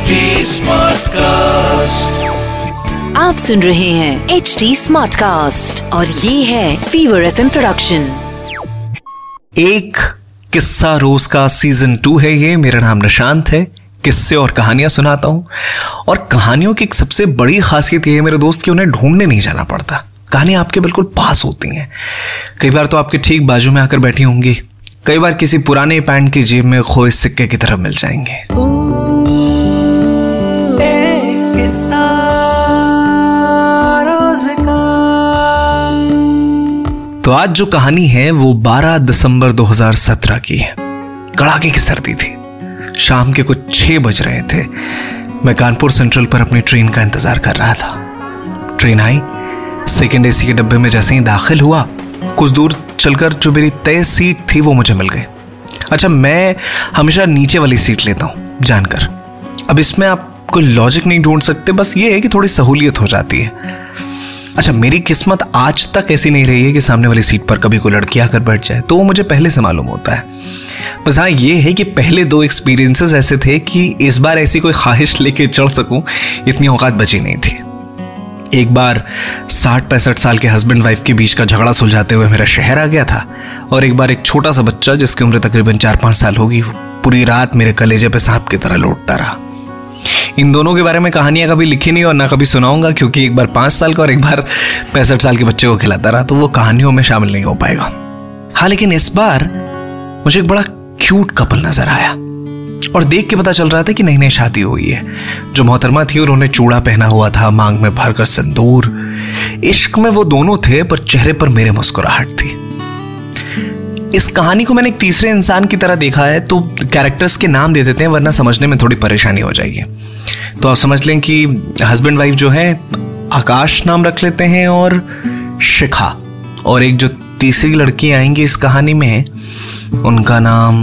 HD Smartcast. आप सुन रहे हैं एच डी स्मार्ट कास्ट और ये है फीवर एफ़ प्रोडक्शन एक किस्सा रोज का सीज़न टू है ये। मेरा नाम निशांत है। किस्से और कहानियाँ सुनाता हूँ। और कहानियों की एक सबसे बड़ी खासियत ये है मेरे दोस्त कि उन्हें ढूँढने नहीं जाना पड़ता। कहानी आपके बिल्कुल पास होती हैं। कई बार तो आपके ठीक बाजू में आकर बैठी होंगी। कई बार किसी पुराने पैंट की जेब में खोए सिक्के की तरफ़ मिल जाएँगे। तो आज जो कहानी है, वो 12 दिसंबर 2017 की है। कड़ाके की सर्दी थी। शाम के कुछ छह बज रहे थे। मैं कानपुर सेंट्रल पर अपनी ट्रेन का इंतज़ार कर रहा था। ट्रेन आई। सेकेंड एसी के डब्बे में जैसे ही दाखिल हुआ, कुछ दूर चलकर जो मेरी तय सीट थी, वो मुझे मिल गई। अच्छा मैं हमेशा नीचे वाली सीट लेता हूँ, जानकर। अब इसमें आप कोई लॉजिक नहीं ढूंढ सकते, बस ये है कि थोड़ी सहूलियत हो जाती है। अच्छा मेरी किस्मत आज तक ऐसी नहीं रही है कि सामने वाली सीट पर कभी कोई लड़की आकर बैठ जाए। तो वो मुझे पहले से मालूम होता है। बस हाँ ये है कि पहले दो एक्सपीरियंसेस ऐसे थे कि इस बार ऐसी कोई ख्वाहिश लेके चढ़ सकूँ, इतनी औकात बची नहीं थी। एक बार साठ पैंसठ साल के हस्बैंड वाइफ के बीच का झगड़ा सुलझाते हुए मेरा शहर आ गया था और एक बार एक छोटा सा बच्चा जिसकी उम्र तकरीबन चार पाँच साल होगी पूरी रात मेरे कलेजे पे सांप की तरह लौटता रहा। इन दोनों के बारे में कहानियाँ कभी लिखी नहीं और ना कभी सुनाऊँगा, क्योंकि एक बार पाँच साल का और एक बार पैंसठ साल के बच्चे को खिलाता रहा तो वो कहानियों में शामिल नहीं हो पाएगा। हाँ लेकिन इस बार मुझे एक बड़ा क्यूट कपल नज़र आया और देख के पता चल रहा था कि नई नई शादी हुई है। जो मोहतरमा थी, उन्होंने चूड़ा पहना हुआ था, मांग में भरकर संदूर। इश्क में वो दोनों थे, पर चेहरे पर मेरे मुस्कुराहट थी। इस कहानी को मैंने एक तीसरे इंसान की तरह देखा है तो कैरेक्टर्स के नाम दे देते हैं, वरना समझने में थोड़ी परेशानी हो जाएगी। तो आप समझ लें कि हस्बैंड वाइफ जो है, आकाश नाम रख लेते हैं और शिखा। और एक जो तीसरी लड़की आएँगी इस कहानी में, उनका नाम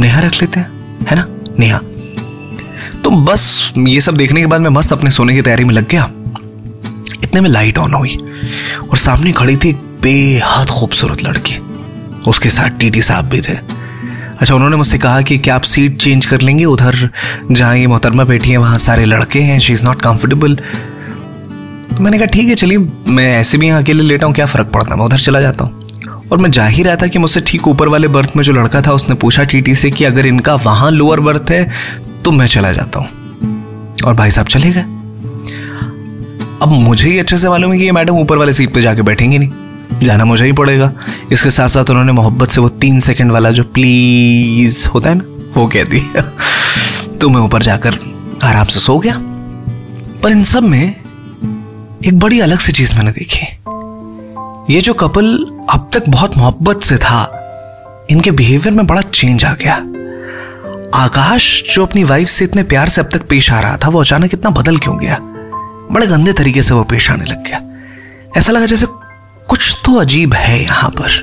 नेहा रख लेते हैं, है ना? नेहा। तो बस ये सब देखने के बाद मैं मस्त अपने सोने की तैयारी में लग गया। इतने में लाइट ऑन हुई और सामने खड़ी थी बेहद खूबसूरत लड़की। उसके साथ टीटी साहब भी थे। अच्छा उन्होंने मुझसे कहा कि क्या आप सीट चेंज कर लेंगे? उधर जहाँ ये मोहतरमा बैठी है, वहाँ सारे लड़के हैं। शी इज़ नॉट कंफर्टेबल तो मैंने कहा, ठीक है, चलिए, मैं ऐसे भी यहाँ अकेले लेटा हूँ, क्या फ़र्क पड़ता? है मैं उधर चला जाता हूँ। और मैं जा ही रहा था कि मुझसे ठीक ऊपर वाले बर्थ में जो लड़का था, उसने पूछा टीटी से कि अगर इनका वहाँ लोअर बर्थ है तो मैं चला जाता हूँ। और भाई साहब चले गए। अब मुझे ही अच्छे से मालूम है कि ये मैडम ऊपर वाले सीट पे जाके बैठेंगे नहीं। जाना मुझे ही पड़ेगा। इसके साथ साथ उन्होंने मोहब्बत से वो तीन सेकंड वाला जो प्लीज़ होता है ना, वो कह दिया। तो मैं ऊपर जाकर आराम से सो गया। पर इन सब में एक बड़ी अलग सी चीज़ मैंने देखी। ये जो कपल अब तक बहुत मोहब्बत से था, इनके बिहेवियर में बड़ा चेंज आ गया। आकाश, जो अपनी वाइफ से इतने प्यार से अब तक पेश आ रहा था, वो अचानक इतना बदल क्यों गया? बड़े गंदे तरीके से वो पेश आने लग गया। ऐसा लगा जैसे कुछ तो अजीब है यहाँ पर।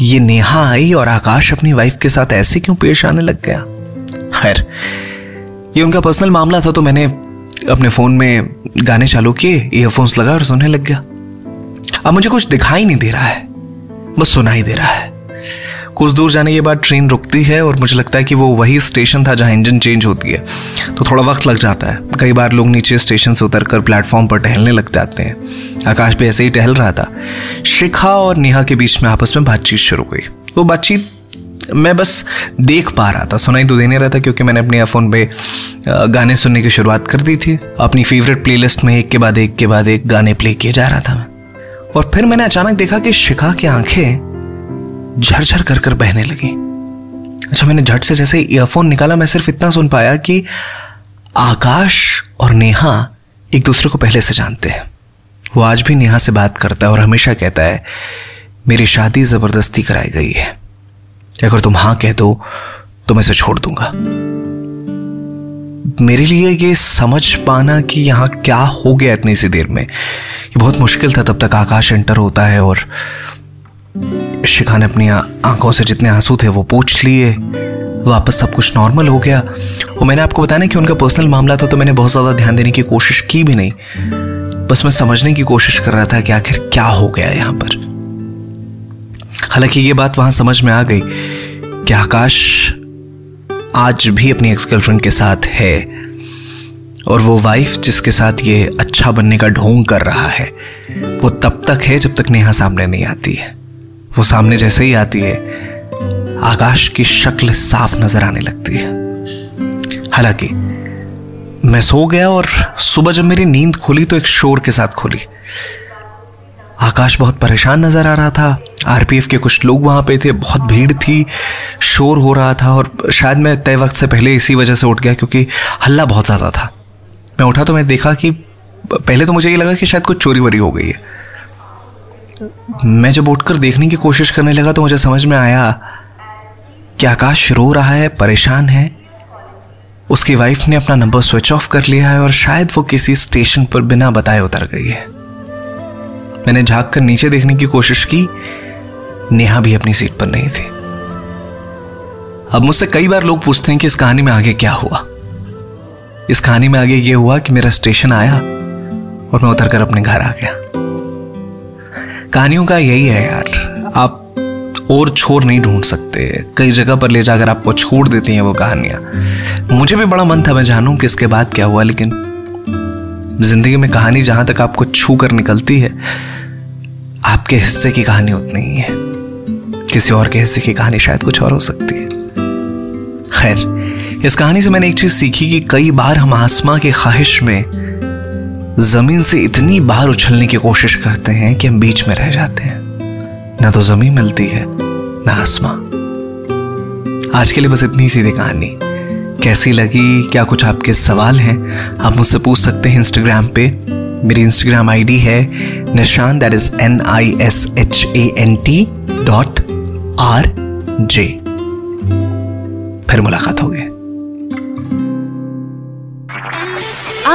ये नेहा आई और आकाश अपनी वाइफ के साथ ऐसे क्यों पेश आने लग गया? खैर, ये उनका पर्सनल मामला था तो मैंने अपने फ़ोन में गाने चालू किए ईयरफोन्स लगा और सुनने लग गया। अब मुझे कुछ दिखाई नहीं दे रहा है, बस सुनाई दे रहा है। कुछ दूर जाने के बाद ट्रेन रुकती है और मुझे लगता है कि वो वही स्टेशन था जहाँ इंजन चेंज होती है। तो थोड़ा वक्त लग जाता है। कई बार लोग नीचे स्टेशन से उतर कर प्लेटफॉर्म पर टहलने लग जाते हैं। आकाश भी ऐसे ही टहल रहा था। शिखा और नेहा के बीच में आपस में बातचीत शुरू हुई। वो बातचीत मैं बस देख पा रहा था। सुनाई तो देने रहा था क्योंकि मैंने अपने फ़ोन पे गाने सुनने की शुरुआत कर दी थी। अपनी फेवरेट प्लेलिस्ट में एक के बाद एक के बाद एक गाने प्ले किए जा रहा था मैं। और फिर मैंने अचानक देखा कि शिखा की आँखें झरझर कर कर बहने लगी। अच्छा मैंने झट से जैसे ईयरफोन निकाला, मैं सिर्फ़ इतना सुन पाया कि आकाश और नेहा एक दूसरे को पहले से जानते हैं। वो आज भी नेहा से बात करता है और हमेशा कहता है, मेरी शादी ज़बरदस्ती कराई गई है। अगर तुम हाँ कह दो तो मैं इसे छोड़ दूँगा। मेरे लिए ये समझ पाना कि यहाँ क्या हो गया इतनी सी देर में। ये बहुत मुश्किल था तब तक आकाश एंटर होता है और शिखा ने अपनी आँखों से जितने आँसू थे वो पूछ लिए। वापस सब कुछ नॉर्मल हो गया। और मैंने आपको बताया ना कि उनका पर्सनल मामला था तो मैंने बहुत ज़्यादा ध्यान देने की कोशिश की भी नहीं। बस मैं समझने की कोशिश कर रहा था कि आखिर क्या हो गया यहाँ पर। हालाँकि ये बात वहाँ समझ में आ गई कि आकाश आज भी अपनी एक्स गर्लफ्रेंड के साथ है और वो वाइफ जिसके साथ ये अच्छा बनने का ढोंग कर रहा है, वो तब तक है जब तक नेहा सामने नहीं आती है। वो सामने जैसे ही आती है, आकाश की शक्ल साफ़ नज़र आने लगती है। हालाँकि, मैं सो गया और सुबह जब मेरी नींद खुली तो एक शोर के साथ खुली। आकाश बहुत परेशान नज़र आ रहा था। आरपीएफ के कुछ लोग वहाँ पे थे, बहुत भीड़ थी, शोर हो रहा था और शायद मैं तय वक्त से पहले इसी वजह से उठ गया क्योंकि हल्ला बहुत ज़्यादा था। मैं उठा तो मैं देखा कि, पहले तो मुझे ये लगा कि शायद कुछ चोरी वोरी हो गई है। मैं जब उठकर देखने की कोशिश करने लगा तो मुझे समझ में आया कि आकाश रो रहा है, परेशान है। उसकी वाइफ ने अपना नंबर स्विच ऑफ़ कर लिया है और शायद वो किसी स्टेशन पर बिना बताए उतर गई है। मैंने झाँक कर नीचे देखने की कोशिश की, नेहा भी अपनी सीट पर नहीं थी। अब मुझसे कई बार लोग पूछते हैं कि इस कहानी में आगे क्या हुआ। इस कहानी में आगे ये हुआ कि मेरा स्टेशन आया और मैं उतरकर अपने घर आ गया। कहानियों का यही है यार। आप और छोर नहीं ढूंढ सकते। कई जगह पर ले जाकर आपको छोड़ देती हैं वो कहानियाँ। मुझे भी बड़ा मन था मैं जानूं कि इसके बाद क्या हुआ, लेकिन ज़िंदगी में कहानी जहाँ तक आपको छू कर निकलती है, आपके हिस्से की कहानी उतनी ही है। किसी और के हिस्से की कहानी शायद कुछ और हो सकती है। खैर, इस कहानी से मैंने एक चीज़ सीखी कि कई बार हम आसमां की ख्वाहिश में ज़मीन से इतनी बाहर उछलने की कोशिश करते हैं कि हम बीच में रह जाते हैं। ना तो ज़मीन मिलती है, ना आसमां। आज के लिए बस इतनी सीधी कहानी। कैसी लगी? क्या कुछ आपके सवाल हैं? आप मुझसे पूछ सकते हैं इंस्टाग्राम पे। मेरी इंस्टाग्राम आईडी है Nishan that is N I S H A N T dot R J फिर मुलाकात होगी।